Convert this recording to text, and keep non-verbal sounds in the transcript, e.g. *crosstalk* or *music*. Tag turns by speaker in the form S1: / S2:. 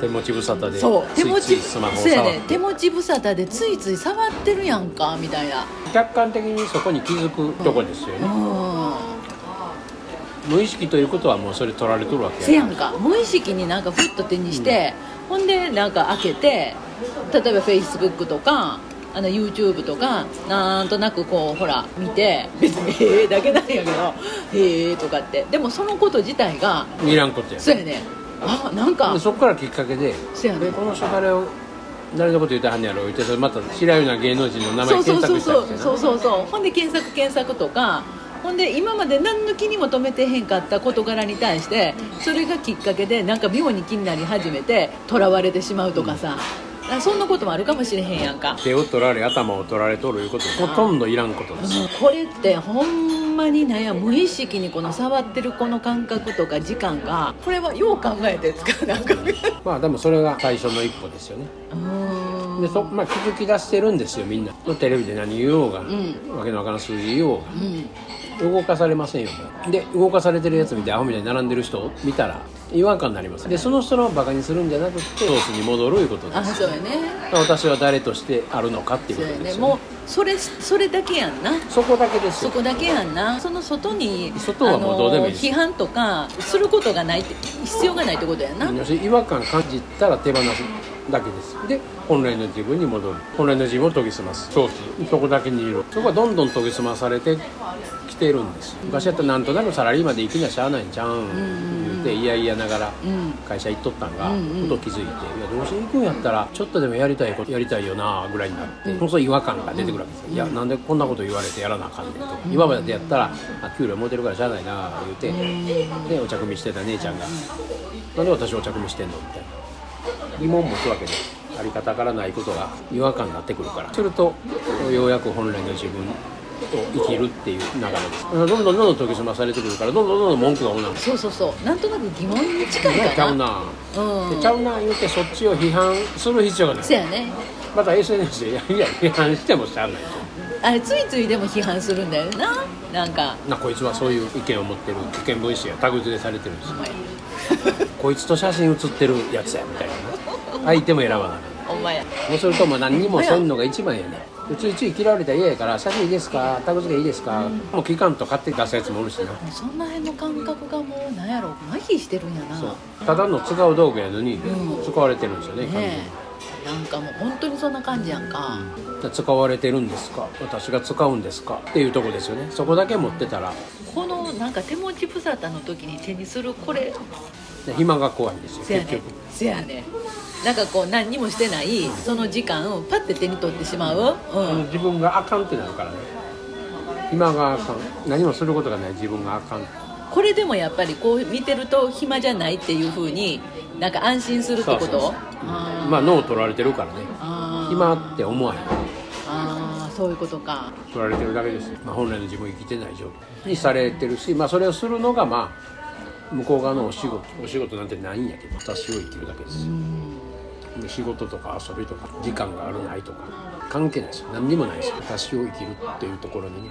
S1: 手持ち無沙汰で
S2: そう手持ち
S1: ついついスマホを
S2: そうや
S1: 触って。
S2: ね手持ち無沙汰でついつい触ってるやんかみたいな。
S1: 客観的にそこに気づくとこですよ
S2: う
S1: ね、
S2: ん。
S1: 無意識ということはもうそれ取られとるわけ
S2: せやんか。無意識になんかふっと手にして、ほんでなんか開けて例えばフェイスブックとかあの YouTube とかなんとなくこうほら見て別に「へえ」だけなんやけど「へえ」とかって。でもそのこと自体が
S1: いらんことや
S2: そうやねあなんか。
S1: でそこからきっかけで
S2: そうやね。
S1: この人誰を誰のこと言ってはんねやろ言ってそれまた知らんような芸能人の名前
S2: そうそう
S1: 検
S2: そうそう。
S1: 索したりしてな。
S2: そうそうそうほんで検索検索とかほんで今まで何の気にも留めてへんかった事柄に対してそれがきっかけでなんか妙に気になり始めてとらわれてしまうとかさ、あそんなこともあるかもしれへんやんか、
S1: 手を取られ頭を取られとるいうことほとんどいらんことです。
S2: うん。これってほんまになんや無意識にこの触ってるこの感覚とか時間がこれはよう考えて使うなんか *laughs*
S1: まあでもそれが最初の一歩ですよね。でそ、まあ、気づき出してるんですよみんな。テレビで何言おうが、
S2: ん。
S1: わけのわからん数字言おうが。
S2: うん
S1: 動かされませんよもうで動かされてるやつ見てアホみたいに並んでる人を見たら違和感になりますでその人のバカにするんじゃなくてソースに戻るいうことです。
S2: あそうやね。
S1: 私は誰としてあるのかっていう
S2: そう
S1: ことですよ、ね。
S2: やね。もうそれそれだけやんな。
S1: そこだけですよ。
S2: そこだけやんな。その外に
S1: 外はもうどうでもいいです。
S2: あの批判とかすることがないって必要がないってことやな、
S1: 要するに違和感感じたら手放すだけです。で本来の自分に戻る。本来の自分を研ぎ澄ます。ソース。そこだけにいる。そこはどんどん研ぎ澄まされてきてるんです。昔やったらなんとなくサラリーマンで生きなしゃあないんちゃうん。言っていやいやながら
S2: うん
S1: 会社行っとったんが、ふと気づいていやどうせ行くん。やったらちょっとでもやりたいことやりたいよなぐらいになって、そうすると違和感が出てくるわけですよ、いやなん。でこん。なこと言われてやらなあかん。ねん。とか、今までやったらあ給料持てるからしゃあないな言うて、でお茶組みしてた姉ちゃん。が、なん。で私お茶組みしてん。のみたいな疑問を持つわけですあり方からないことが違和感になってくるからするとようやく本来の自分と生きるっていう流れです。どんどんどんどん研ぎ澄まされてくるからどんどんどんどん文句が多な。る
S2: そうそうそう。なんとなく疑問に近い
S1: ち
S2: かな。
S1: ゃうな。
S2: うん。
S1: でちゃうな言うてそっちを批判する必要がない。
S2: せやね。
S1: また SNS でいやいや批判してもしゃあない。
S2: あれついついでも批判するんだよな。なんか。
S1: ょなこいつはそういう意見を持ってる危険分子がタグ付けされてるんですよ。*laughs* こいつと写真写ってるやつやみたいな。ね相手も選ばない。
S2: お前。
S1: そうするともう何にもせんのが一番やねでついつい嫌われたら嫌やから写真いいですか？タグ付けいいですか、もう期間と勝手に出すやつもおるしな。
S2: そんな辺の感覚がもうなんやろ麻痺してるんやな。
S1: そう。ただの使う道具やのに
S2: うん。
S1: 使われてるんですよね
S2: ねえ。なんかもう本当にそんな感じやんか、
S1: 使われてるんですか？私が使うんですか？っていうとこですよね。そこだけ持ってたら。
S2: このなんか手持ち無沙汰の時に手にするこれ
S1: で暇が怖いんですよ
S2: せやね。
S1: 結局。
S2: せやね。なんかこう何にもしてないその時間をパッて手に取ってしまう、うん、
S1: 自分があかんってなるからね。暇があかん。何もすることがない自分があかん。
S2: これでもやっぱりこう見てると暇じゃないっていうふうになんか安心するってこと？
S1: まあ脳取られてるからね。暇って思わへん。
S2: あーそういうことか。
S1: 取られてるだけです。よ、まあ、本来の自分生きてない状態。にされてるし、まあ、それをするのがまあ向こう側のお仕事。お仕事なんてないんやけど。私を生きるだけですよ。で仕事とか遊びとか時間があるないとか関係ないですよ。何にもないですよ。私を生きるっていうところにね